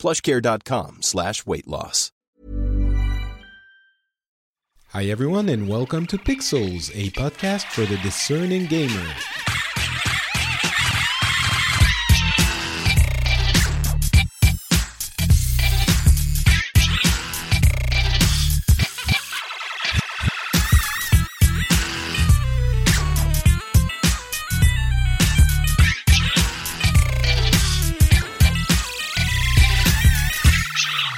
plushcare.com slash weight loss. Hi, everyone, and welcome to Pixels, a podcast for the discerning gamer.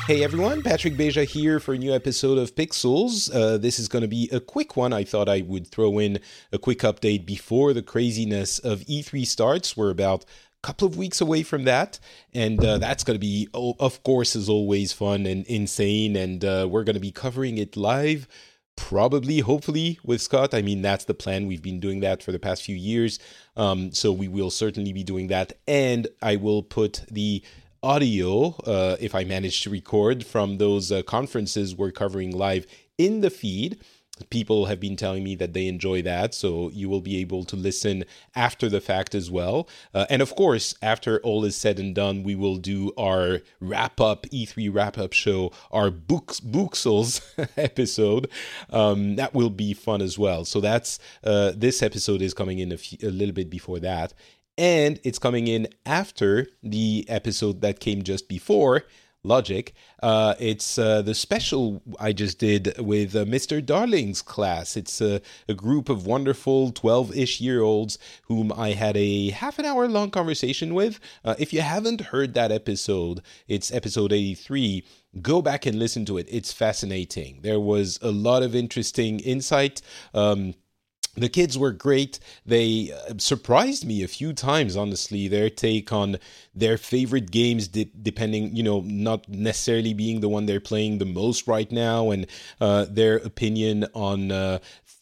Hey everyone, Patrick Beja here for a new episode of Pixels. Uh, this is going to be a quick one. I thought I would throw in a quick update before the craziness of E3 starts. We're about a couple of weeks away from that, and uh, that's going to be, of course, as always, fun and insane. And uh, we're going to be covering it live probably hopefully with scott i mean that's the plan we've been doing that for the past few years um, so we will certainly be doing that and i will put the audio, uh, if I manage to record from those uh, conferences we're covering live in the feed. People have been telling me that they enjoy that, so you will be able to listen after the fact as well. Uh, and of course, after all is said and done, we will do our wrap up E3 wrap up show, our books Booksels episode. Um, that will be fun as well. So that's uh, this episode is coming in a, few, a little bit before that, and it's coming in after the episode that came just before logic. Uh, it's uh, the special i just did with uh, mr darling's class. It's a, a group of wonderful 12-ish year olds whom i had a half an hour long conversation with. Uh, if you haven't heard that episode it's episode 83 go back and listen to it. It's fascinating. There was a lot of interesting insight. Um, the kids were great. They uh, surprised me a few times, honestly. Their take on their favorite games, de- depending, you know, not necessarily being the one they're playing the most right now, and uh, their opinion on uh,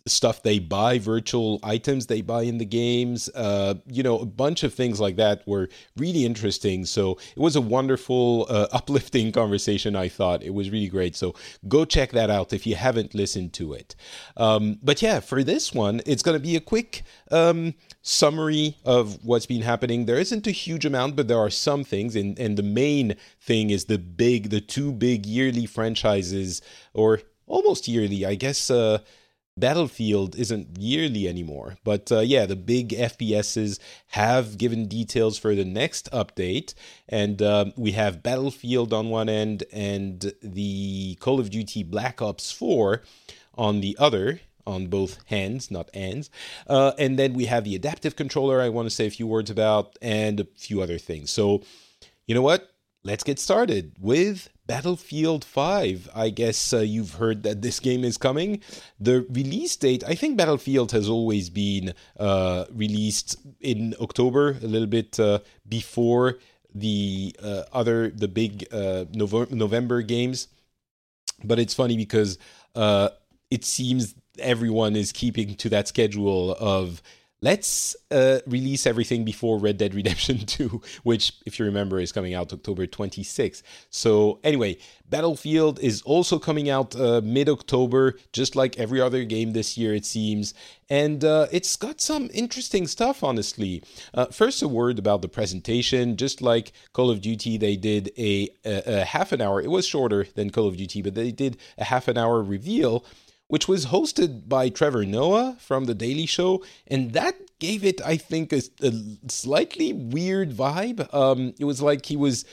stuff they buy, virtual items they buy in the games, uh, you know, a bunch of things like that were really interesting. So it was a wonderful, uh, uplifting conversation, I thought. It was really great. So go check that out if you haven't listened to it. Um, but yeah, for this one, it's going to be a quick um, summary of what's been happening. There isn't a huge amount, but there are some things. And, and the main thing is the big, the two big yearly franchises, or almost yearly, I guess. Uh, Battlefield isn't yearly anymore. But uh, yeah, the big FPSs have given details for the next update. And um, we have Battlefield on one end and the Call of Duty Black Ops 4 on the other. On both hands, not ends. Uh, and then we have the adaptive controller, I want to say a few words about, and a few other things. So, you know what? Let's get started with Battlefield 5. I guess uh, you've heard that this game is coming. The release date, I think Battlefield has always been uh, released in October, a little bit uh, before the uh, other, the big uh, November, games. But it's funny because uh, it seems everyone is keeping to that schedule of let's uh, release everything before Red Dead Redemption 2, which, if you remember, is coming out October 26th. So, anyway, Battlefield is also coming out uh, mid October, just like every other game this year, it seems. And uh, it's got some interesting stuff, honestly. Uh, first, a word about the presentation. Just like Call of Duty, they did a, a, a half an hour, it was shorter than Call of Duty, but they did a half an hour reveal which was hosted by Trevor Noah from The Daily Show, and that gave it, I think, a, a slightly weird vibe. Um, it was like he was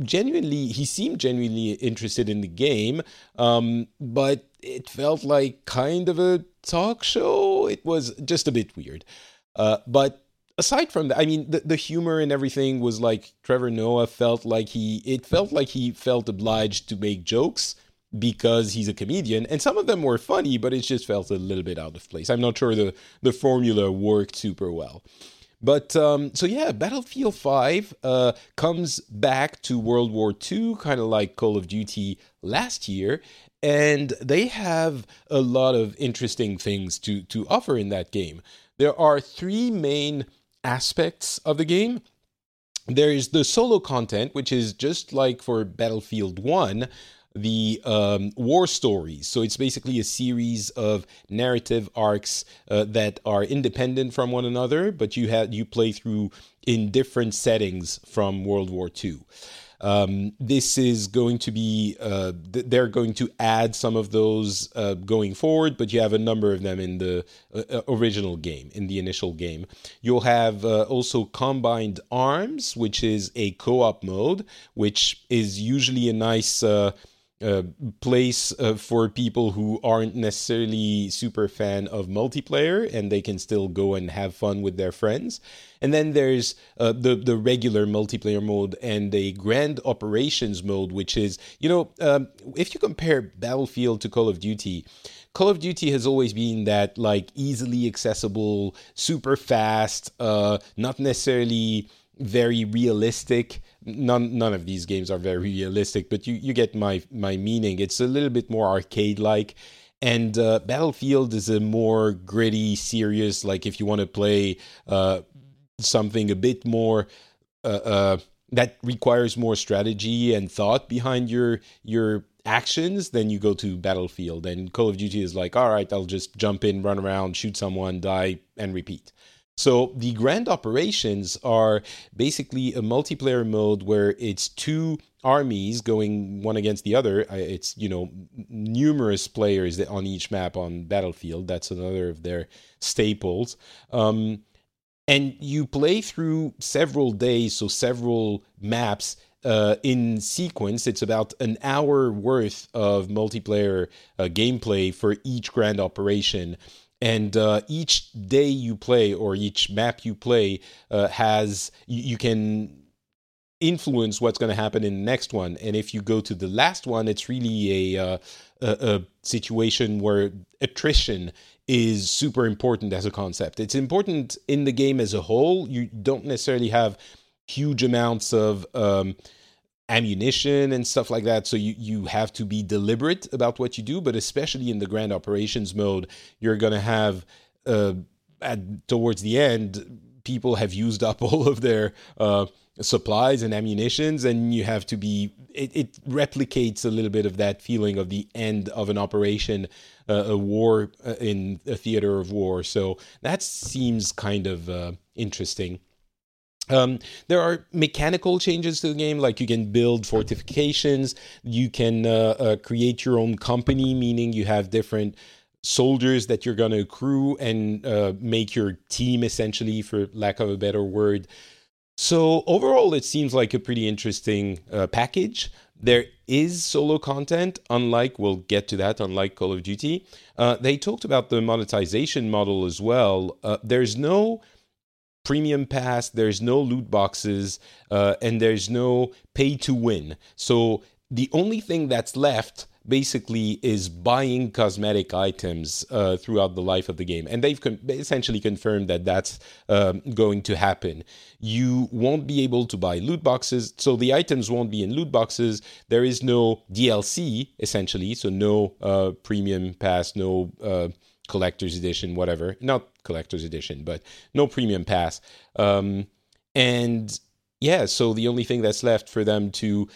genuinely, he seemed genuinely interested in the game, um, but it felt like kind of a talk show. It was just a bit weird. Uh, but aside from that, I mean, the, the humor and everything was like Trevor Noah felt like he, it felt like he felt obliged to make jokes because he's a comedian and some of them were funny but it just felt a little bit out of place i'm not sure the the formula worked super well But um, so yeah, Battlefield 5 uh, comes back to World War II, kind of like Call of Duty last year. And they have a lot of interesting things to, to offer in that game. There are three main aspects of the game. There is the solo content, which is just like for Battlefield 1, the um, war stories. So it's basically a series of narrative arcs uh, that are independent from one another, but you have you play through in different settings from World War II. Um, this is going to be uh, th- they're going to add some of those uh, going forward, but you have a number of them in the uh, uh original game, in the initial game. You'll have uh, also combined arms, which is a co-op mode, which is usually a nice uh, place uh, for people who aren't necessarily super fan of multiplayer and they can still go and have fun with their friends. And then there's uh, the the regular multiplayer mode and a grand operations mode, which is you know um, if you compare Battlefield to Call of Duty. Call of Duty has always been that like easily accessible, super fast, uh, not necessarily very realistic none none of these games are very realistic, but you you get my my meaning. It's a little bit more arcade like. And uh, Battlefield is a more gritty, serious. Like if you want to play uh, something a bit more uh, uh, that requires more strategy and thought behind your your actions, then you go to Battlefield. And Call of Duty is like, all right, I'll just jump in, run around, shoot someone, die, and repeat. So the grand operations are basically a multiplayer mode where it's two armies going one against the other. It's you know numerous players on each map on Battlefield. That's another of their staples. Um, and you play through several days, so several maps uh, in sequence. It's about an hour worth of multiplayer uh, gameplay for each grand operation and uh, each day you play or each map you play uh, has you, you, can influence what's going to happen in the next one. And if you go to the last one it's really a, uh, a, a situation where attrition is super important as a concept. It's important in the game as a whole. You don't necessarily have huge amounts of um, ammunition and stuff like that. So you, you have to be deliberate about what you do, but especially in the grand operations mode, you're going to have uh, at, towards the end, people have used up all of their uh, supplies and ammunitions, and you have to be. It, it, replicates a little bit of that feeling of the end of an operation, uh, a war uh, in a theater of war. So that seems kind of uh, interesting. Um, there are mechanical changes to the game, like you can build fortifications, you can uh, uh, create your own company, meaning you have different soldiers that you're going to accrue and uh, make your team, essentially, for lack of a better word. So, overall, it seems like a pretty interesting uh, package. There is solo content, unlike, we'll get to that, unlike Call of Duty. Uh, they talked about the monetization model as well. Uh, there's no premium pass, there's no loot boxes, uh, and there's no pay to win. So the only thing that's left basically is buying cosmetic items uh, throughout the life of the game. And they've con- essentially confirmed that that's um, going to happen. You won't be able to buy loot boxes, so the items won't be in loot boxes. There is no DLC, essentially, so no uh, premium pass, no uh, collector's edition, whatever. Not collector's edition, but no premium pass. Um, and yeah, so the only thing that's left for them to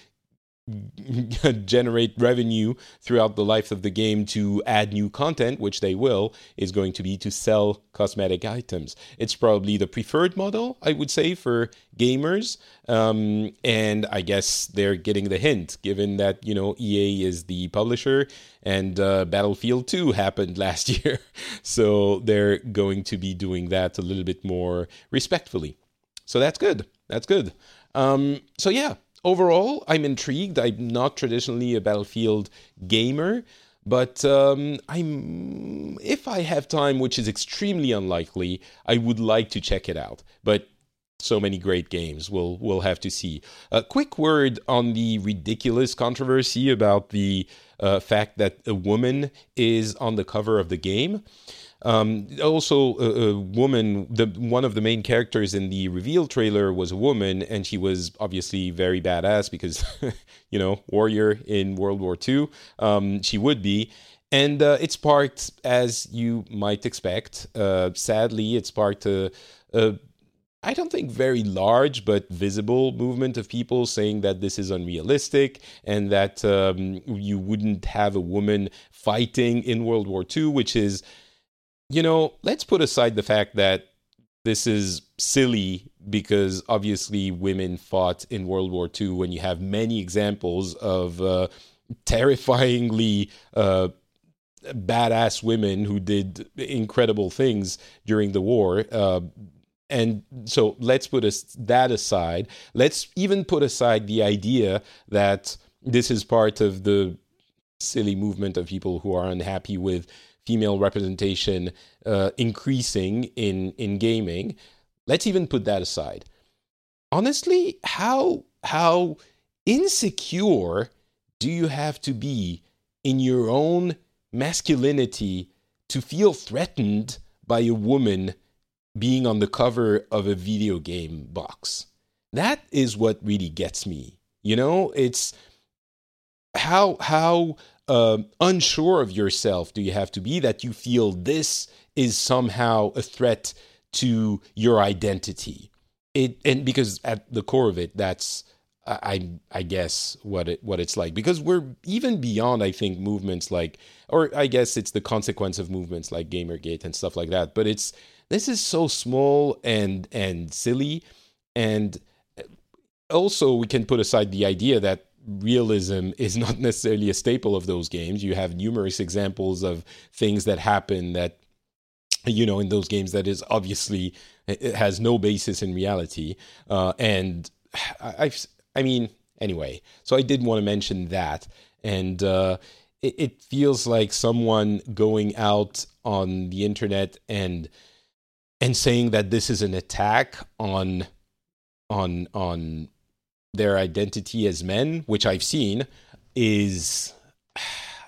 generate revenue throughout the life of the game to add new content, which they will, is going to be to sell cosmetic items. It's probably the preferred model, I would say, for gamers. Um, and I guess they're getting the hint, given that, you know, EA is the publisher and uh, Battlefront 2 happened last year. so they're going to be doing that a little bit more respectfully. So that's good. That's good. Um, so yeah, overall, I'm intrigued. I'm not traditionally a Battlefield gamer, but um, I'm if I have time, which is extremely unlikely, I would like to check it out. But so many great games. We'll we'll have to see. A quick word on the ridiculous controversy about the uh, fact that a woman is on the cover of the game. Um, also, a, a, woman. The one of the main characters in the reveal trailer was a woman, and she was obviously very badass because, you know, warrior in World War II. Um, she would be, and uh, it sparked, as you might expect. Uh, sadly, it sparked a, a I don't think very large but visible movement of people saying that this is unrealistic and that um, you wouldn't have a woman fighting in World War II, which is, you know, let's put aside the fact that this is silly because obviously women fought in World War II when you have many examples of uh, terrifyingly. Uh, badass women who did incredible things during the war. Uh, and so let's put that aside. Let's even put aside the idea that this is part of the silly movement of people who are unhappy with female representation uh, increasing in in gaming. Let's even put that aside. Honestly, how how insecure do you have to be in your own masculinity to feel threatened by a woman being on the cover of a video game box. That is what really gets me. You know, it's how how uh, unsure of yourself do you have to be that you feel this is somehow a threat to your identity. It and because at the core of it, that's I I guess what it what it's like because we're even beyond I think movements like or I guess it's the consequence of movements like Gamergate and stuff like that. But it's this is so small and and silly and also we can put aside the idea that realism is not necessarily a staple of those games. You have numerous examples of things that happen that you know in those games that is obviously it has no basis in reality. Uh, and I, I mean anyway so i did want to mention that. And uh, it, it feels like someone going out on the internet and and saying that this is an attack on on on their identity as men, which I've seen, is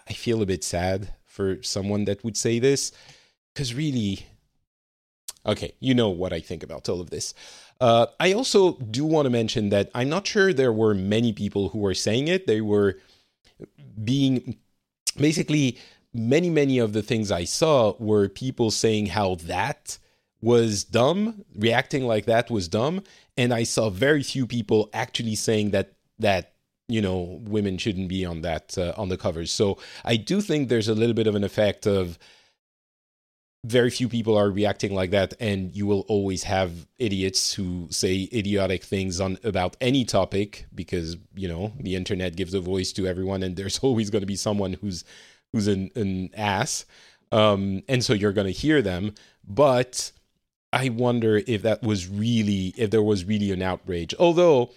I feel a bit sad for someone that would say this because really, okay, you know what I think about all of this. Uh, I also do want to mention that I'm not sure there were many people who were saying it. They were being basically many many of the things I saw were people saying how that was dumb, reacting like that was dumb, and I saw very few people actually saying that that you know women shouldn't be on that uh, on the covers. So I do think there's a little bit of an effect of very few people are reacting like that. And you will always have idiots who say idiotic things on about any topic because you know the internet gives a voice to everyone and there's always going to be someone who's who's an, an ass. Um, and so you're going to hear them. But I wonder if that was really, if there was really an outrage. Although,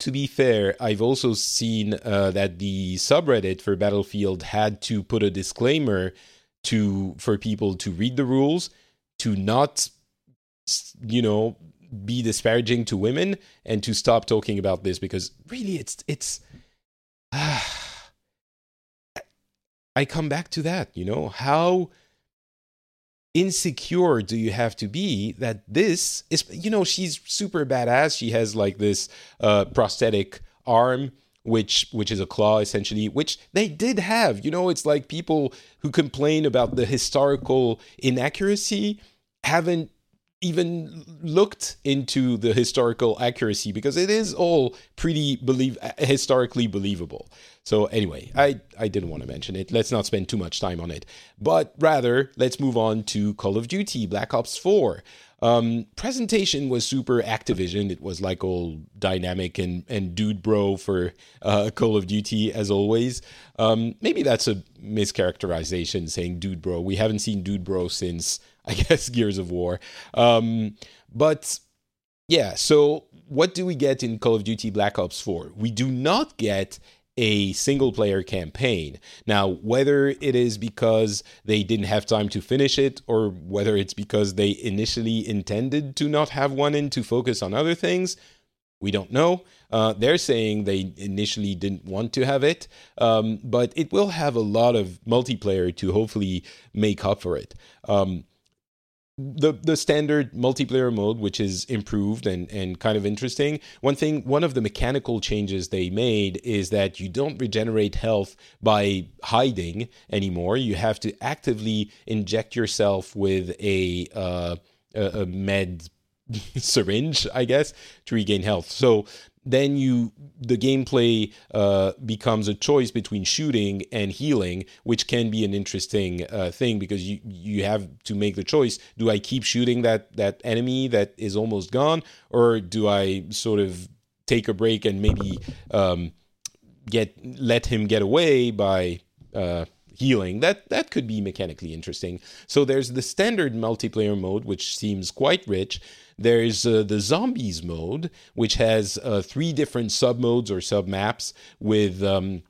to be fair, I've also seen uh, that the subreddit for Battlefield had to put a disclaimer to for people to read the rules, to not, you know, be disparaging to women, and to stop talking about this because really, it's it's. Uh, I come back to that, you know how insecure do you have to be that this is you know she's super badass. She has like this uh prosthetic arm which which is a claw essentially which they did have. You know it's like people who complain about the historical inaccuracy haven't even looked into the historical accuracy because it is all pretty believe historically believable. So anyway, I I didn't want to mention it. Let's not spend too much time on it, but rather let's move on to Call of Duty Black Ops 4. Um, presentation was super Activision. It was like all dynamic and, and dude bro for uh, Call of Duty as always. Um, maybe that's a mischaracterization saying dude bro. We haven't seen dude bro since I guess Gears of War. Um, but yeah, so what do we get in Call of Duty Black Ops 4? We do not get a single player campaign. Now, whether it is because they didn't have time to finish it or whether it's because they initially intended to not have one and to focus on other things, we don't know. Uh, they're saying they initially didn't want to have it, um, but it will have a lot of multiplayer to hopefully make up for it. Um, the the standard multiplayer mode, which is improved and and kind of interesting. One thing, one of the mechanical changes they made is that you don't regenerate health by hiding anymore. You have to actively inject yourself with a uh, a, a med syringe, I guess, to regain health. So then you the gameplay uh, becomes a choice between shooting and healing, which can be an interesting uh, thing because you you have to make the choice: do I keep shooting that that enemy that is almost gone, or do I sort of take a break and maybe um, get let him get away by uh, healing? That that could be mechanically interesting. So there's the standard multiplayer mode, which seems quite rich. There's uh, the zombies mode, which has uh, three different sub modes or sub maps with. Um,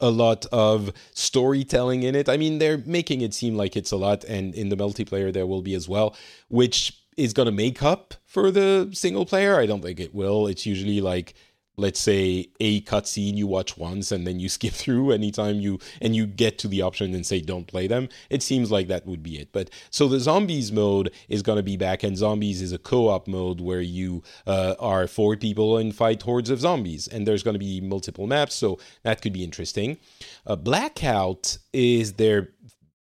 a lot of storytelling in it. I mean, they're making it seem like it's a lot, and in the multiplayer there will be as well, which is going to make up for the single player. I don't think it will. It's usually like let's say a cutscene you watch once and then you skip through anytime you and you get to the option and say don't play them. It seems like that would be it. But so the zombies mode is going to be back and zombies is a co-op mode where you uh, are four people and fight hordes of zombies and there's going to be multiple maps so that could be interesting. Uh, blackout is their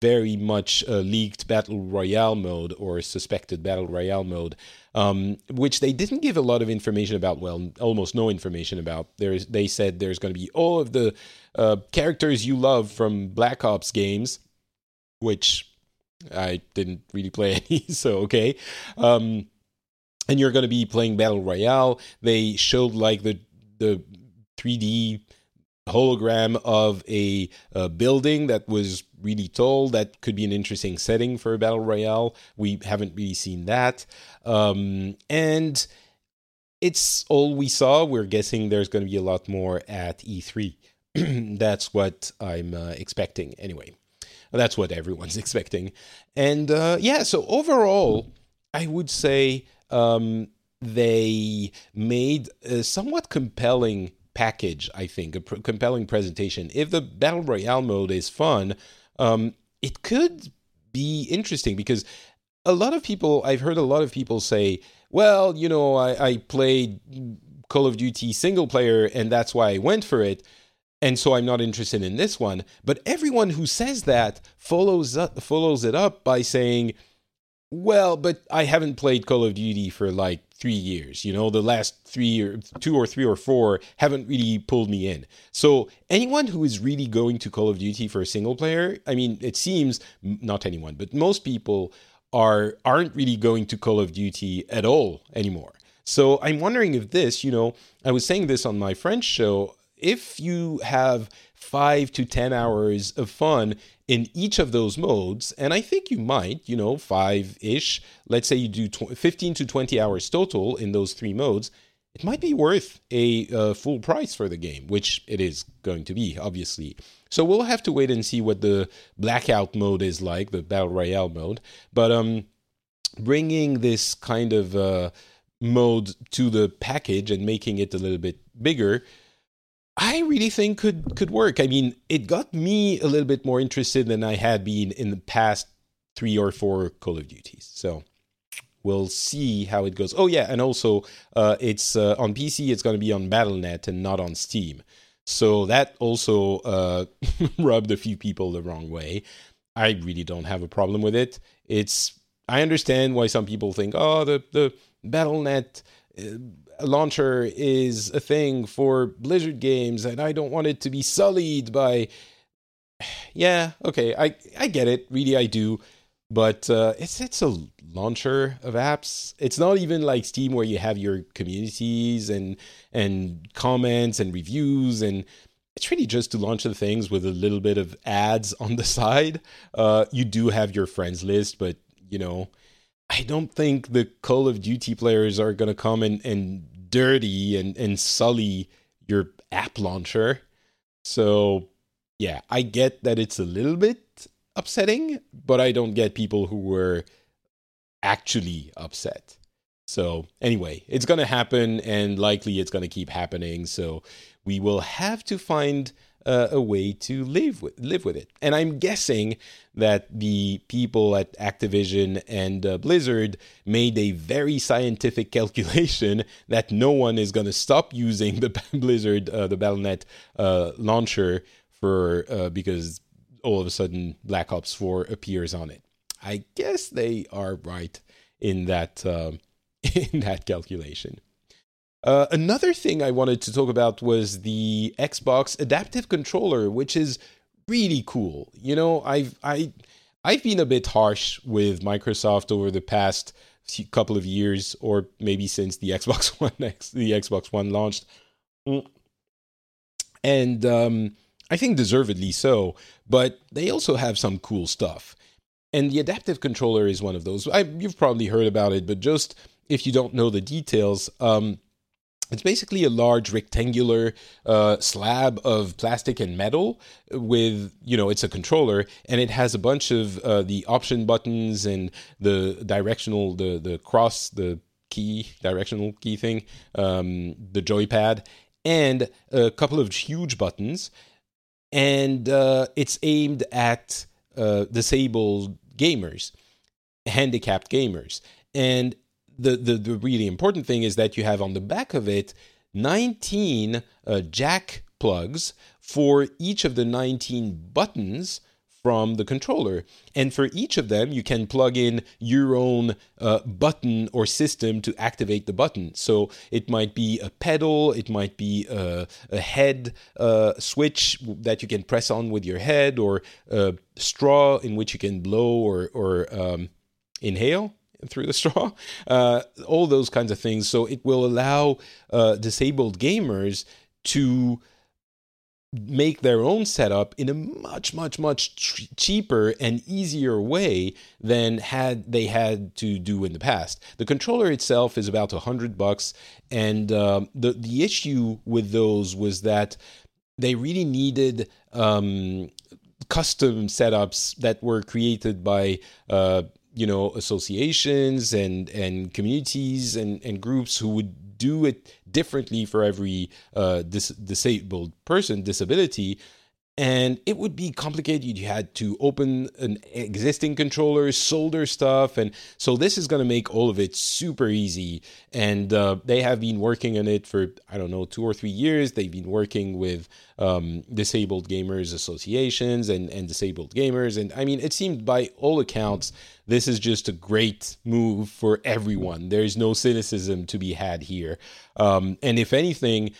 very much uh, leaked battle royale mode or suspected battle royale mode um, which they didn't give a lot of information about. Well, almost no information about. There's, they said there's going to be all of the uh, characters you love from Black Ops games, which I didn't really play any, so okay. Um, and you're going to be playing Battle Royale. They showed like the the 3D hologram of a, a, building that was really tall. That could be an interesting setting for a battle royale. We haven't really seen that, um, and it's all we saw. We're guessing there's going to be a lot more at E3. That's what I'm uh, expecting, anyway. That's what everyone's expecting, and uh, yeah. So overall, I would say um, they made a somewhat compelling package, I think, a pr- compelling presentation. If the Battle Royale mode is fun, um, it could be interesting because a lot of people, I've heard a lot of people say, well, you know, I, I played Call of Duty single player and that's why I went for it. And so I'm not interested in this one. But everyone who says that follows up, follows it up by saying, well, but I haven't played Call of Duty for like three years. You know, the last three or two or three or four haven't really pulled me in. So anyone who is really going to Call of Duty for a single player, I mean, it seems not anyone, but most people are aren't really going to Call of Duty at all anymore. So I'm wondering if this, you know, I was saying this on my French show, if you have five to 10 hours of fun in each of those modes, and I think you might, you know, five ish, let's say you do 15 to 20 hours total in those three modes, it might be worth a uh, full price for the game, which it is going to be, obviously. So we'll have to wait and see what the blackout mode is like, the battle royale mode. But um, bringing this kind of uh, mode to the package and making it a little bit bigger I really think could could work. I mean, it got me a little bit more interested than I had been in the past three or four Call of Duties. So we'll see how it goes. Oh yeah, and also uh, it's uh, on PC. It's going to be on Battle.net and not on Steam. So that also uh, rubbed a few people the wrong way. I really don't have a problem with it. It's I understand why some people think, oh, the the Battle.net uh, launcher is a thing for Blizzard games, and I don't want it to be sullied by. Yeah, okay, I I get it. Really, I do. But uh, it's it's a launcher of apps. It's not even like Steam where you have your communities and and comments and reviews and it's really just to launch the things with a little bit of ads on the side. Uh, you do have your friends list, but you know, I don't think the Call of Duty players are going to come and, and dirty and, and sully your app launcher. So, yeah, I get that it's a little bit upsetting, but I don't get people who were actually upset. So, anyway, it's going to happen and likely it's going to keep happening. So, we will have to find uh, a way to live with live with it. And I'm guessing that the people at Activision and uh, Blizzard made a very scientific calculation that no one is going to stop using the Blizzard uh, the Battle.net uh, launcher for uh, because all of a sudden Black Ops 4 appears on it. I guess they are right in that um, in that calculation. Uh, another thing I wanted to talk about was the Xbox Adaptive Controller, which is really cool. You know, I've I I've been a bit harsh with Microsoft over the past couple of years, or maybe since the Xbox One X, the Xbox One launched, mm. and um, I think deservedly so. But they also have some cool stuff, and the adaptive controller is one of those. I, you've probably heard about it, but just if you don't know the details. Um, it's basically a large rectangular uh, slab of plastic and metal with, you know, it's a controller and it has a bunch of uh, the option buttons and the directional, the, the cross, the key, directional key thing, um, the joypad, and a couple of huge buttons. And uh, it's aimed at uh, disabled gamers, handicapped gamers. And the, the, the really important thing is that you have on the back of it 19 uh, jack plugs for each of the 19 buttons from the controller. And for each of them, you can plug in your own uh, button or system to activate the button. So it might be a pedal, it might be a, a head uh, switch that you can press on with your head, or a straw in which you can blow or, or um, inhale through the straw, uh, all those kinds of things. So it will allow uh, disabled gamers to make their own setup in a much much much ch- cheaper and easier way than had they had to do in the past the controller itself is about 100 bucks and um, the the issue with those was that they really needed um, custom setups that were created by uh, you know associations and and communities and and groups who would do it differently for every uh, dis- disabled person disability and it would be complicated. You had to open an existing controller solder stuff. And so this is going to make all of it super easy. And uh, they have been working on it for i don't know two or three years. They've been working with um, disabled gamers associations and, and disabled gamers. And i mean it seemed by all accounts this is just a great move for everyone. There's no cynicism to be had here. Um, and if anything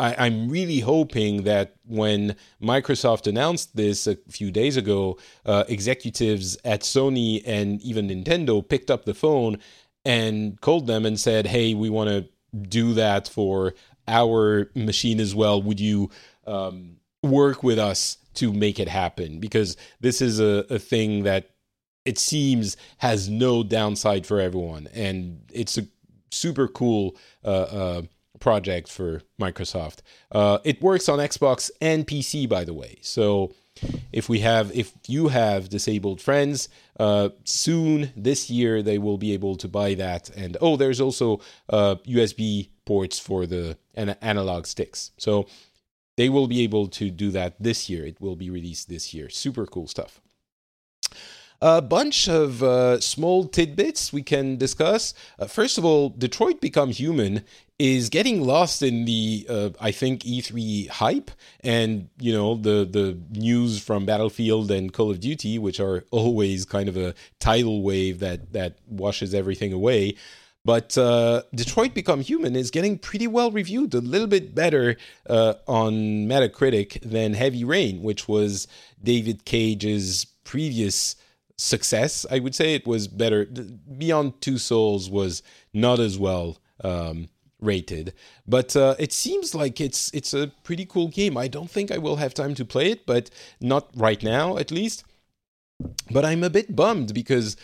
I, am really hoping that when Microsoft announced this a few days ago, uh, executives at Sony and even Nintendo picked up the phone and called them and said, "Hey, we want to do that for our machine as well. Would you um, work with us to make it happen? Because this is a, a thing that it seems has no downside for everyone, and it's a super cool." Uh, uh, project for Microsoft. Uh, it works on Xbox and PC, by the way. So if we have, if you have disabled friends, uh, soon this year they will be able to buy that. And oh, there's also uh, USB ports for the an- analog sticks. So they will be able to do that this year. It will be released this year. Super cool stuff a bunch of uh, small tidbits we can discuss. Uh, first of all, Detroit Become Human is getting lost in the uh, I think E3 hype and you know the the news from Battlefield and Call of Duty, which are always kind of a tidal wave that that washes everything away. But uh, Detroit Become Human is getting pretty well reviewed, a little bit better uh, on Metacritic than Heavy Rain, which was David Cage's previous success. I would say it was better. Beyond Two Souls was not as well um, rated, but uh, it seems like it's it's a pretty cool game. I don't think I will have time to play it, but not right now at least. But I'm a bit bummed because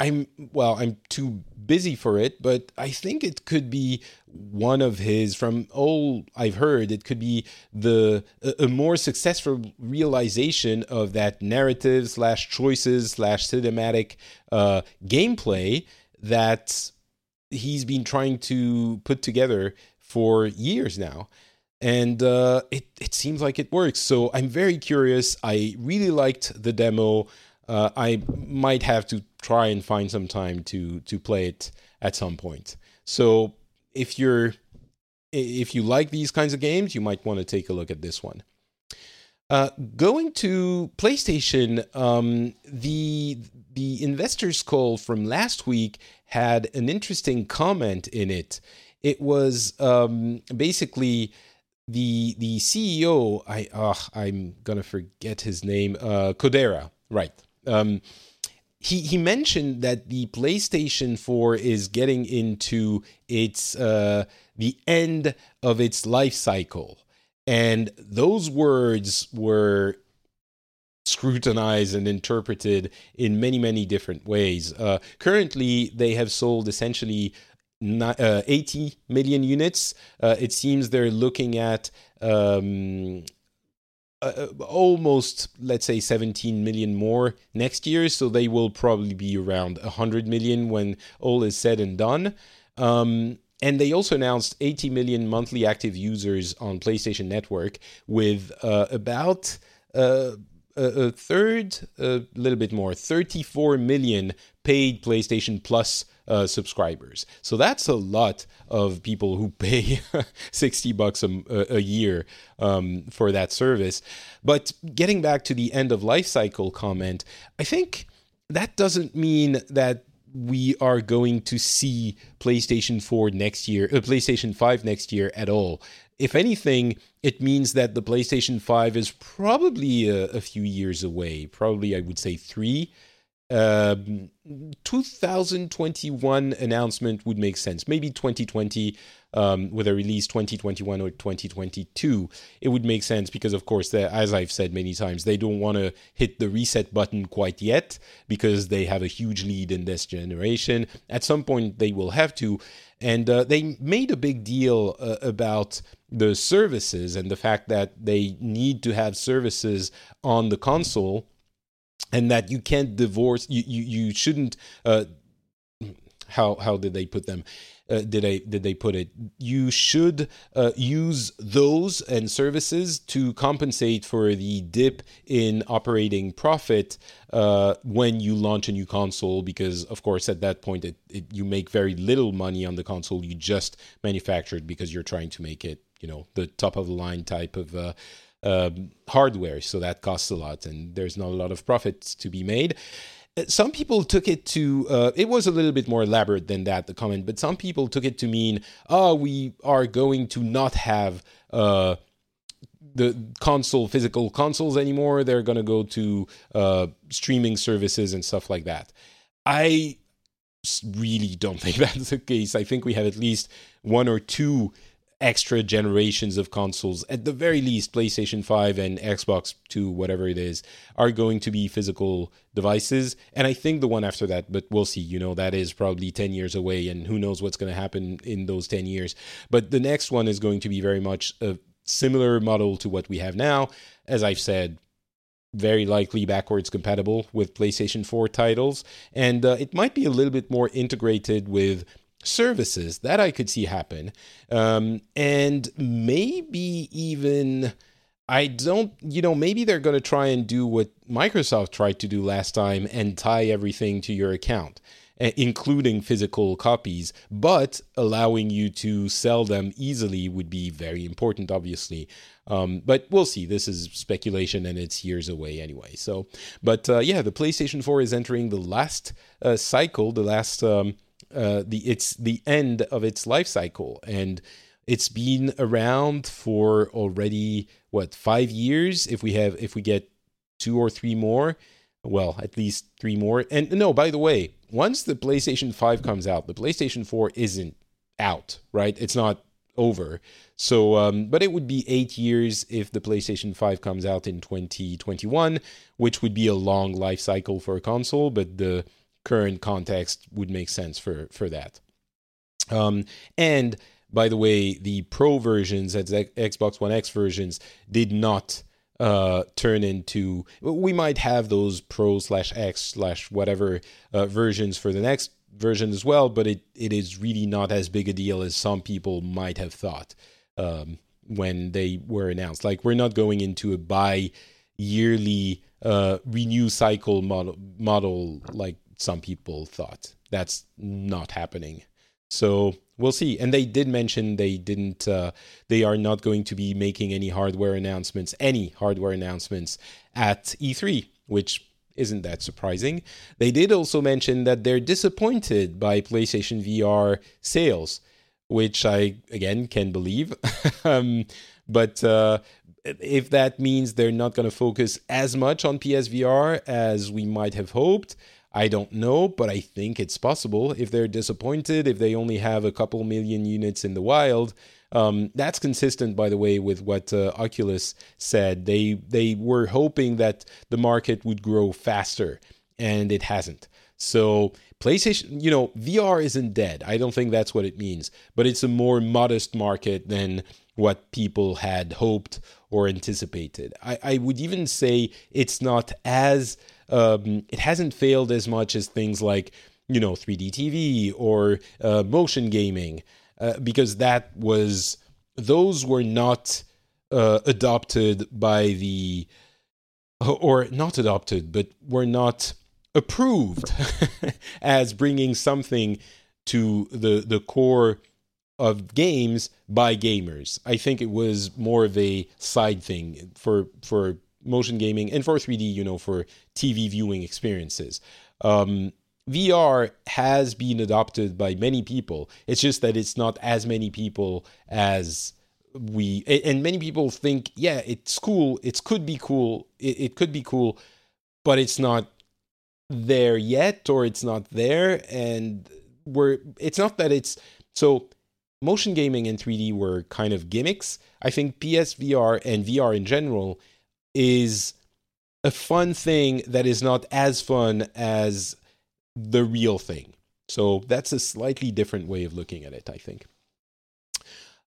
I'm well, I'm too busy for it, but I think it could be one of his. From all I've heard, it could be the a, a more successful realization of that narrative slash choices slash cinematic uh, gameplay that he's been trying to put together for years now and uh, it it seems like it works. So I'm very curious. I really liked the demo uh, I might have to try and find some time to to play it at some point. So if you're if you like these kinds of games, you might want to take a look at this one. Uh, going to PlayStation, um, the the investors call from last week had an interesting comment in it. It was um, basically the the CEO. I uh, I'm gonna forget his name. Uh, Kodera, right? Um, he he mentioned that the PlayStation 4 is getting into its uh, the end of its life cycle, and those words were scrutinized and interpreted in many many different ways. Uh, currently, they have sold essentially. uh, 80 million units. Uh, it seems they're looking at um, uh, uh, almost let's say 17 million more next year so they will probably be around 100 million when all is said and done um, and they also announced 80 million monthly active users on PlayStation Network with uh, about uh, a, third, a little bit more, 34 million paid PlayStation Plus uh, subscribers. So that's a lot of people who pay 60 bucks a, a year um, for that service. But getting back to the end of life cycle comment, I think that doesn't mean that we are going to see PlayStation 4 next year, uh, PlayStation 5 next year at all. If anything, it means that the PlayStation 5 is probably a, a few years away. Probably, I would say three. Um, 2021 announcement would make sense. Maybe 2020 um, with a release 2021 or 2022, it would make sense because, of course, as I've said many times, they don't want to hit the reset button quite yet because they have a huge lead in this generation. At some point, they will have to. And uh, they made a big deal uh, about the services and the fact that they need to have services on the console and that you can't divorce you you, you shouldn't uh, how how did they put them? Uh, did they did they put it? You should uh, use those and services to compensate for the dip in operating profit uh, when you launch a new console because of course at that point it, it, you make very little money on the console. You just manufactured because you're trying to make it you know the top of the line type of uh, um, hardware, so that costs a lot, and there's not a lot of profits to be made. Uh, some people took it to, uh, it was a little bit more elaborate than that, the comment, but some people took it to mean, oh, we are going to not have uh, the console, physical consoles anymore. They're going to go to uh, streaming services and stuff like that. I really don't think that's the case. I think we have at least one or two extra generations of consoles, at the very least, PlayStation 5 and Xbox 2, whatever it is, are going to be physical devices. And I think the one after that, but we'll see, you know, that is probably 10 years away, and who knows what's going to happen in those 10 years. But the next one is going to be very much a similar model to what we have now. As I've said, very likely backwards compatible with PlayStation 4 titles, and uh, it might be a little bit more integrated with services that I could see happen. Um, and maybe even, I don't, you know, maybe they're going to try and do what Microsoft tried to do last time and tie everything to your account. Including physical copies, but allowing you to sell them easily would be very important, obviously. Um, but we'll see. This is speculation and it's years away anyway. So, but uh, yeah, the PlayStation 4 is entering the last uh, cycle, the last um, uh, the it's the end of its life cycle, and it's been around for already what five years. If we have if we get two or three more, well, at least three more. And no, by the way, once the PlayStation 5 comes out, the PlayStation 4 isn't out, right? It's not over. So, um, but it would be eight years if the PlayStation 5 comes out in 2021, which would be a long life cycle for a console. But the current context would make sense for for that. Um, and by the way, the Pro versions, as Xbox One X versions, did not uh, turn into. We might have those Pro slash X slash whatever uh, versions for the next version as well, but it, it is really not as big a deal as some people might have thought um, when they were announced. Like we're not going into a bi yearly uh, renew cycle model model like some people thought. That's not happening. So we'll see. And they did mention they didn't. Uh, they are not going to be making any hardware announcements, any hardware announcements at E3, which isn't that surprising. They did also mention that they're disappointed by PlayStation VR sales, which I again can believe. um, but uh, if that means they're not going to focus as much on PSVR as we might have hoped, I don't know, but I think it's possible. If they're disappointed, if they only have a couple million units in the wild, um, that's consistent, by the way, with what uh, Oculus said. They they were hoping that the market would grow faster, and it hasn't. So PlayStation, you know, VR isn't dead. I don't think that's what it means, but it's a more modest market than what people had hoped or anticipated. I, I would even say it's not as um, it hasn't failed as much as things like you know 3D TV or uh, motion gaming, uh, because that was those were not uh, adopted by the or not adopted, but were not approved as bringing something to the the core of games by gamers. I think it was more of a side thing for for motion gaming and for 3D, you know, for TV viewing experiences. Um, VR has been adopted by many people. It's just that it's not as many people as we and many people think, yeah, it's cool. It could be cool. It, it could be cool, but it's not there yet, or it's not there. And we're. It's not that it's so. Motion gaming and 3D were kind of gimmicks. I think PSVR and VR in general is a fun thing that is not as fun as the real thing. So that's a slightly different way of looking at it, I think.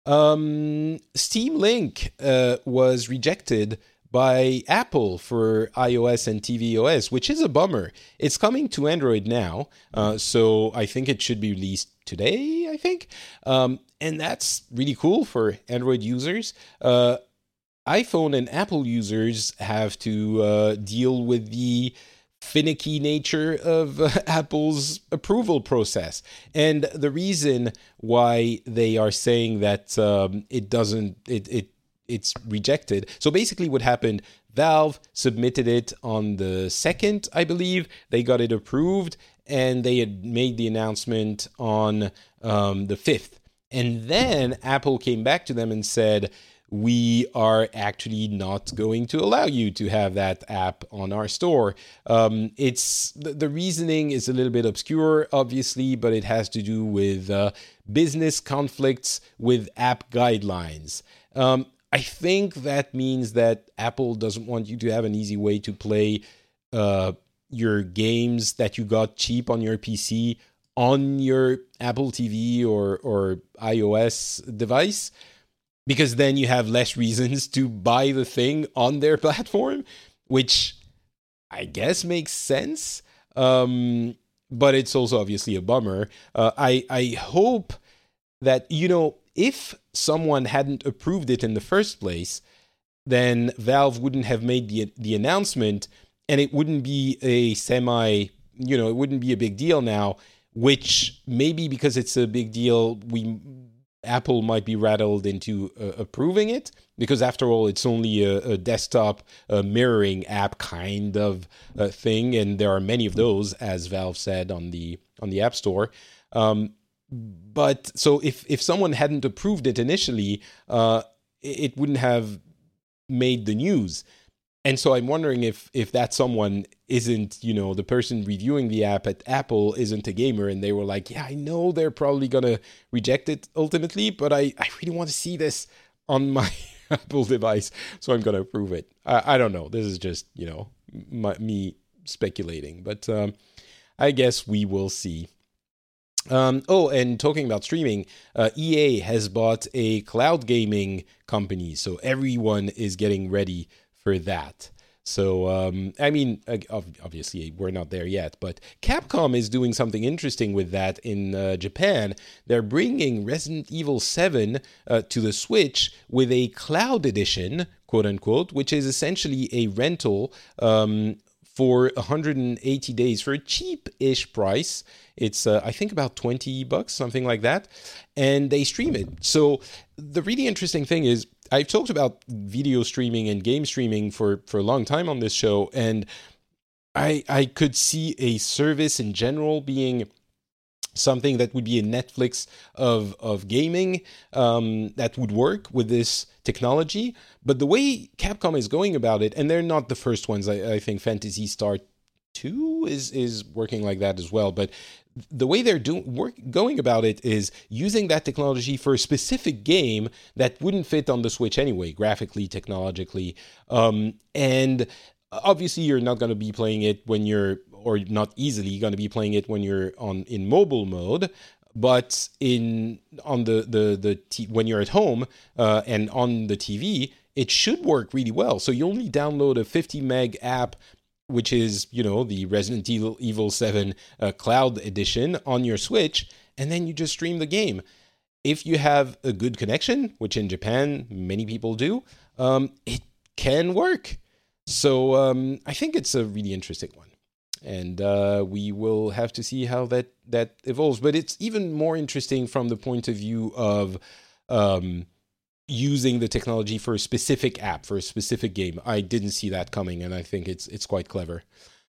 Um, Steam Link uh, was rejected by Apple for iOS and tvOS, which is a bummer. It's coming to Android now, uh, so I think it should be released today, I think. Um, and that's really cool for Android users. Uh, iPhone and Apple users have to uh, deal with the finicky nature of uh, Apple's approval process. And the reason why they are saying that um, it doesn't, it, it, it's rejected. So basically, what happened, Valve submitted it on the second, I believe. They got it approved, and they had made the announcement on um, the fifth. And then Apple came back to them and said, we are actually not going to allow you to have that app on our store. Um, it's the, the, reasoning is a little bit obscure, obviously, but it has to do with uh, business conflicts with app guidelines. Um, I think that means that Apple doesn't want you to have an easy way to play uh, your games that you got cheap on your PC on your Apple TV or or iOS device because then you have less reasons to buy the thing on their platform, which I guess makes sense. Um, but it's also obviously a bummer. Uh, I I hope that you know if someone hadn't approved it in the first place, then Valve wouldn't have made the the announcement, and it wouldn't be a semi. You know, it wouldn't be a big deal now. Which maybe because it's a big deal, we Apple might be rattled into uh, approving it because, after all, it's only a, a desktop uh, mirroring app kind of uh, thing, and there are many of those, as Valve said on the on the App Store. Um, but so if if someone hadn't approved it initially, uh, it wouldn't have made the news. And so i'm wondering if if that someone isn't you know the person reviewing the app at apple isn't a gamer and they were like yeah i know they're probably gonna reject it ultimately but i i really want to see this on my apple device so i'm gonna approve it. I, I don't know. This is just you know my, me speculating. But um I guess we will see. Um, oh, and talking about streaming, uh, EA has bought a cloud gaming company, so everyone is getting ready for that. So, um, I mean, obviously, we're not there yet, but Capcom is doing something interesting with that in uh, Japan. They're bringing Resident Evil 7 uh, to the Switch with a cloud edition, quote unquote, which is essentially a rental um, for 180 days for a cheap-ish price. It's uh, I think about 20 bucks, something like that, and they stream it. So the really interesting thing is I've talked about video streaming and game streaming for for a long time on this show, and I I could see a service in general being something that would be a Netflix of of gaming um, that would work with this technology. But the way Capcom is going about it, and they're not the first ones. I, I think Phantasy Star Two is is working like that as well. But the way they're doing work going about it is using that technology for a specific game that wouldn't fit on the Switch anyway, graphically, technologically, um, and obviously you're not going to be playing it when you're or not easily going to be playing it when you're on in mobile mode but in on the the the t- when you're at home uh, and on the TV it should work really well. So you only download a 50 meg app which is you know the Resident Evil, Evil 7 uh, cloud edition on your Switch and then you just stream the game. If you have a good connection which in Japan many people do um, it can work. So um, I think it's a really interesting one and uh, we will have to see how that that evolves. But it's even more interesting from the point of view of um, using the technology for a specific app for a specific game. I didn't see that coming, and I think it's it's quite clever.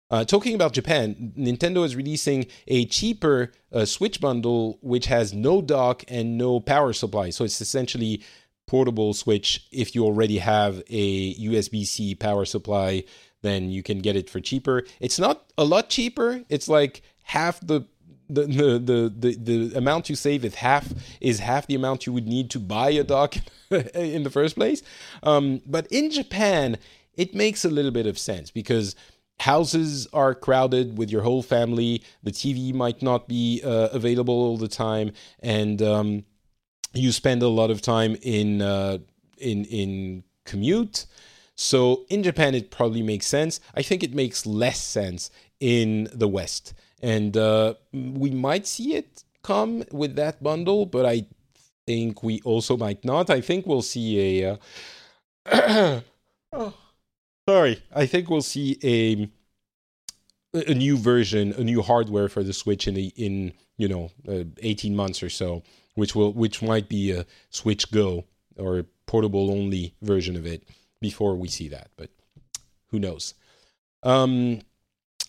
Uh, talking about Japan, Nintendo is releasing a cheaper uh, Switch bundle which has no dock and no power supply. So it's essentially portable Switch if you already have a USB C power supply then you can get it for cheaper. It's not a lot cheaper. It's like half the the, the the the the amount you save is half is half the amount you would need to buy a dock in the first place. Um, but in Japan, it makes a little bit of sense because houses are crowded with your whole family. The TV might not be uh, available all the time, and um, you spend a lot of time in uh, in in commute. So in Japan, it probably makes sense. I think it makes less sense in the West. And uh, we might see it come with that bundle, but I think we also might not. I think we'll see a. Uh, sorry. I think we'll see a a new version, a new hardware for the Switch in in you know uh, 18 months or so, which will which might be a Switch Go or portable only version of it before we see that, but who knows? Um,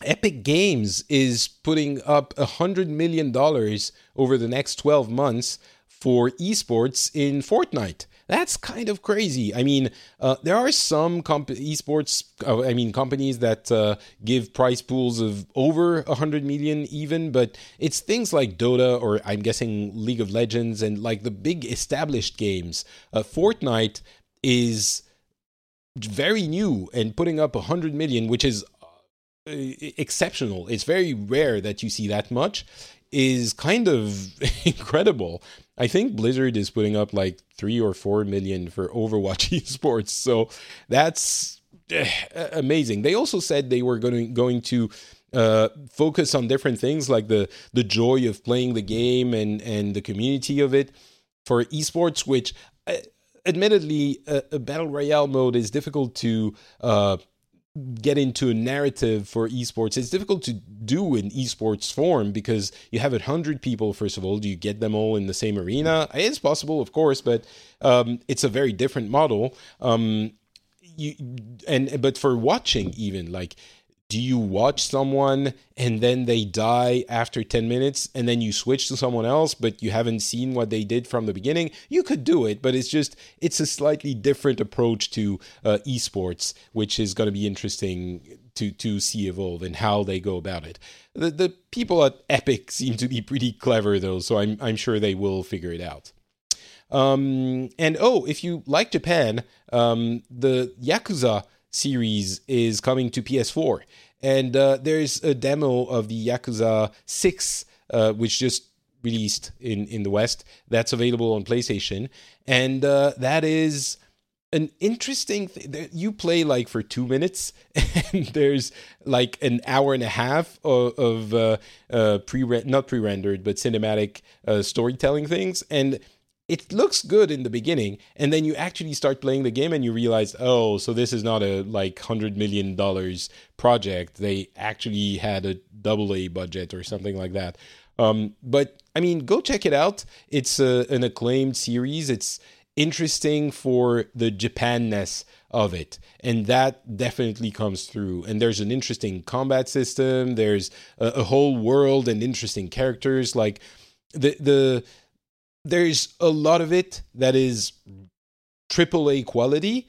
Epic Games is putting up a hundred million dollars over the next 12 months for esports in Fortnite. That's kind of crazy. I mean, uh, there are some comp- esports, uh, I mean, companies that uh, give prize pools of over a hundred million, even, but it's things like Dota or I'm guessing League of Legends and like the big established games. Uh, Fortnite is very new and putting up 100 million, which is uh, exceptional. It's very rare that you see that much, is kind of incredible. I think Blizzard is putting up like three or four million for Overwatch esports. So that's uh, amazing. They also said they were going, going to uh, focus on different things like the, the joy of playing the game and, and the community of it for esports, which uh, admittedly, a, a, battle royale mode is difficult to uh, get into a narrative for esports. It's difficult to do in esports form because you have a hundred people. First of all, do you get them all in the same arena? It's possible, of course, but um, it's a very different model. Um, you and but for watching, even like do you watch someone and then they die after 10 minutes and then you switch to someone else but you haven't seen what they did from the beginning? You could do it but it's just it's a slightly different approach to uh, esports which is going to be interesting to to see evolve and how they go about it. The the people at epic seem to be pretty clever though so i'm i'm sure they will figure it out. Um, and oh if you like japan um, the yakuza series is coming to PS4, and uh, there's a demo of the Yakuza Six, uh, which just released in in the West. That's available on PlayStation, and uh, that is an interesting thing. You play like for two minutes, and there's like an hour and a half of, of uh, uh, pre not pre rendered but cinematic uh, storytelling things, and it looks good in the beginning, and then you actually start playing the game and you realize, oh, so this is not a like hundred million dollars project. They actually had a double A budget or something like that. Um, but I mean, go check it out. It's a, an acclaimed series. It's interesting for the Japanness of it. And that definitely comes through. And there's an interesting combat system, there's a, a whole world and interesting characters. Like the the there's a lot of it that is triple A quality,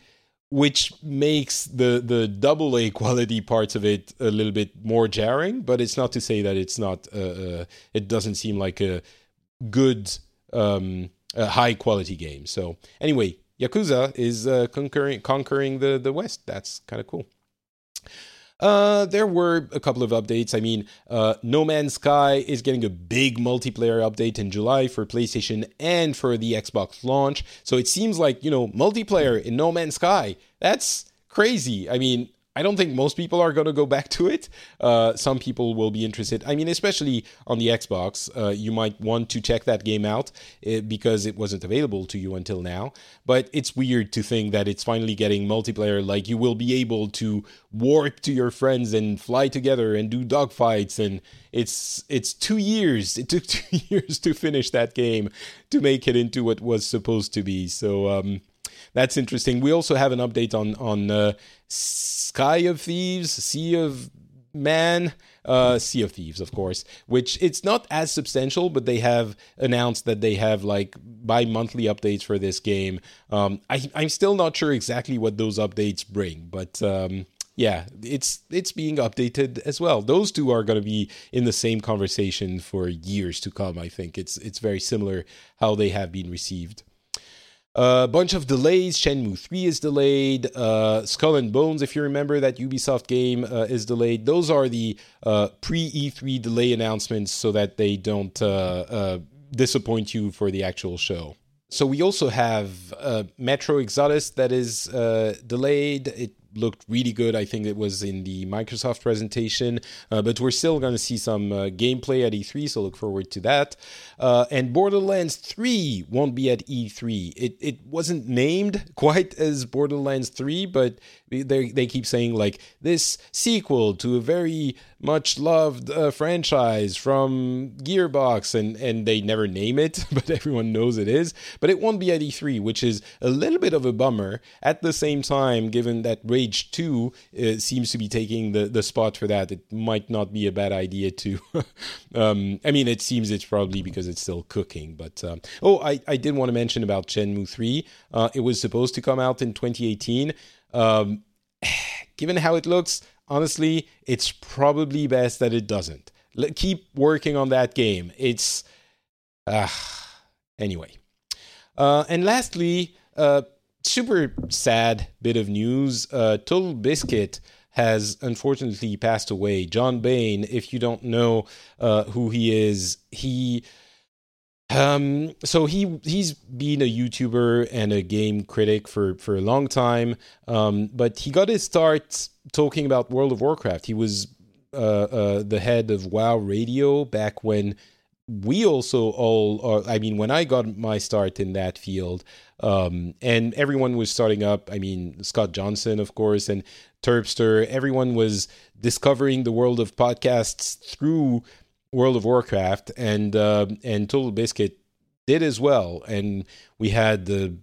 which makes the the double A quality parts of it a little bit more jarring. But it's not to say that it's not. Uh, uh, it doesn't seem like a good um, a high quality game. So anyway, Yakuza is uh, conquering conquering the the West. That's kind of cool. Uh, there were a couple of updates. I mean, uh, No Man's Sky is getting a big multiplayer update in July for PlayStation and for the Xbox launch. So it seems like, you know, multiplayer in No Man's Sky, that's crazy. I mean, I don't think most people are going to go back to it. Uh, some people will be interested. I mean, especially on the Xbox, uh, you might want to check that game out uh, because it wasn't available to you until now. But it's weird to think that it's finally getting multiplayer. Like you will be able to warp to your friends and fly together and do dogfights. And it's it's two years. It took two years to finish that game to make it into what was supposed to be. So. Um, that's interesting. We also have an update on on uh, Sky of Thieves, Sea of Man, uh, Sea of Thieves, of course. Which it's not as substantial, but they have announced that they have like bi-monthly updates for this game. Um, I, I'm still not sure exactly what those updates bring, but. Um, yeah, it's it's being updated as well. Those two are going to be in the same conversation for years to come. I think it's it's very similar how they have been received. A bunch of delays. Shenmue 3 is delayed. Uh, Skull and Bones, if you remember that Ubisoft game, uh, is delayed. Those are the uh, pre E3 delay announcements so that they don't uh, uh, disappoint you for the actual show. So we also have uh, Metro Exodus that is delayed. It looked really good. I think it was in the Microsoft presentation, uh, but we're still going to see some uh, gameplay at E3, so look forward to that. Uh, and Borderlands 3 won't be at E3. It it wasn't named quite as Borderlands 3, but they they keep saying like this sequel to a very much loved uh, franchise from Gearbox, and and they never name it, but everyone knows it is. But it won't be at E3, which is a little bit of a bummer. At the same time, given that Rage Two uh, seems to be taking the the spot for that, it might not be a bad idea to. um, I mean, it seems it's probably because it's still cooking. But um, oh, I I did want to mention about Shenmue Three. Uh, it was supposed to come out in 2018. Um, given how it looks, honestly, it's probably best that it doesn't. Keep working on that game. It's. Uh, anyway. Uh, and lastly, uh, super sad bit of news. Uh, Total Biscuit has unfortunately passed away. John Bain, if you don't know uh, who he is, he um, so he he's been a YouTuber and a game critic for for a long time. Um, but he got his start talking about World of Warcraft. He was uh, uh, the head of WoW Radio back when we also all uh, I mean when I got my start in that field um, and everyone was starting up I mean Scott Johnson of course and Turpster everyone was discovering the world of podcasts through World of Warcraft, and uh, and Total Biscuit did as well. And we had the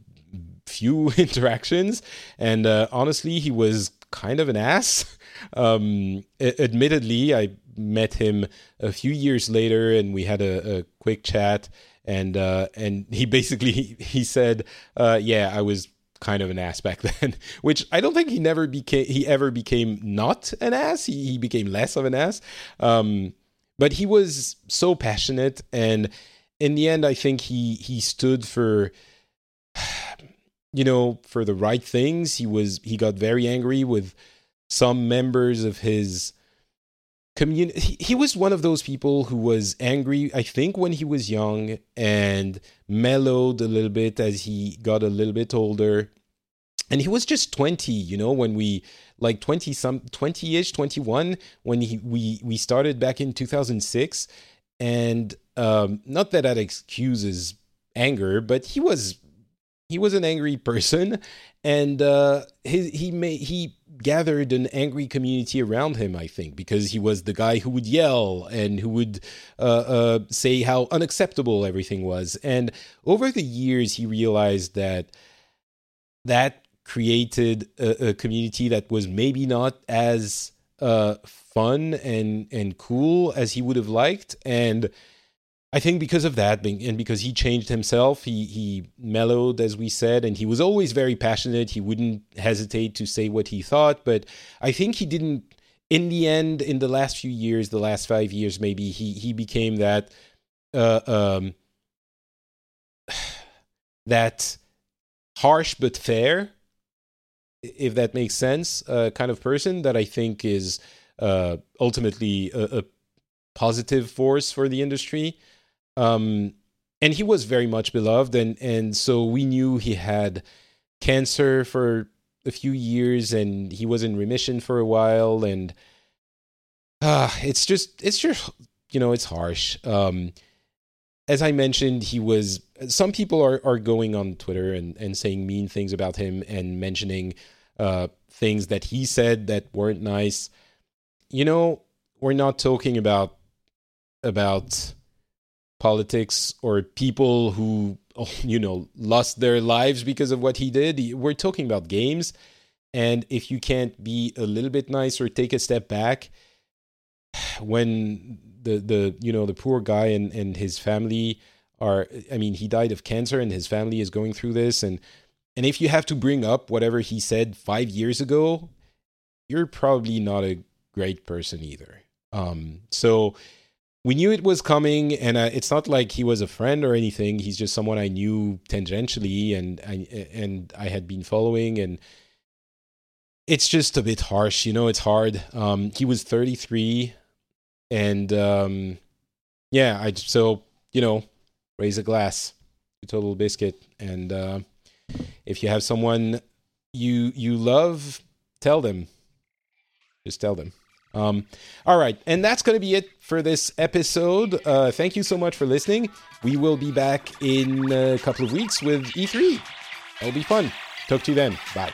few interactions, and uh, honestly, he was kind of an ass. Um, admittedly, I met him a few years later, and we had a, a quick chat. And uh, and he basically he said, uh, "Yeah, I was kind of an ass back then, which I don't think he never became. He ever became not an ass. He, he became less of an ass. Um, but he was so passionate and in the end i think he he stood for you know, for the right things. He was he got very angry with some members of his community. He, he was one of those people who was angry, I think, when he was young and mellowed a little bit as he got a little bit older. And he was just 20, you know, when we like 20 some 20ish, 21 when he, we we started back in 2006 and um not that that excuses anger, but he was he was an angry person. And uh he he made he gathered an angry community around him i think because he was the guy who would yell and who would uh, uh, say how unacceptable everything was. And over the years he realized that that created a, a community that was maybe not as uh, fun and and cool as he would have liked and I think because of that, and because he changed himself, he he mellowed, as we said, and he was always very passionate. He wouldn't hesitate to say what he thought, but I think he didn't. In the end, in the last few years, the last five years, maybe he he became that uh, um, that harsh but fair, if that makes sense, uh, kind of person that I think is uh, ultimately a, a positive force for the industry. Um, and he was very much beloved, and and so we knew he had cancer for a few years, and he was in remission for a while, and uh, it's just it's just you know it's harsh. Um, as I mentioned, he was. Some people are are going on Twitter and and saying mean things about him and mentioning uh, things that he said that weren't nice. You know, we're not talking about about politics or people who you know lost their lives because of what he did we're talking about games and if you can't be a little bit nice or take a step back when the the you know the poor guy and and his family are i mean he died of cancer and his family is going through this and and if you have to bring up whatever he said 5 years ago you're probably not a great person either um so we knew it was coming, and uh, it's not like he was a friend or anything. He's just someone I knew tangentially, and I, and I had been following, and it's just a bit harsh, you know. It's hard. Um, he was 33, and um, yeah, I so you know, raise a glass to Total Biscuit, and uh, if you have someone you you love, tell them. Just tell them. Um, all right, and that's going to be it for this episode. Uh, thank you so much for listening. We will be back in a couple of weeks with E3. It'll be fun. Talk to you then. Bye.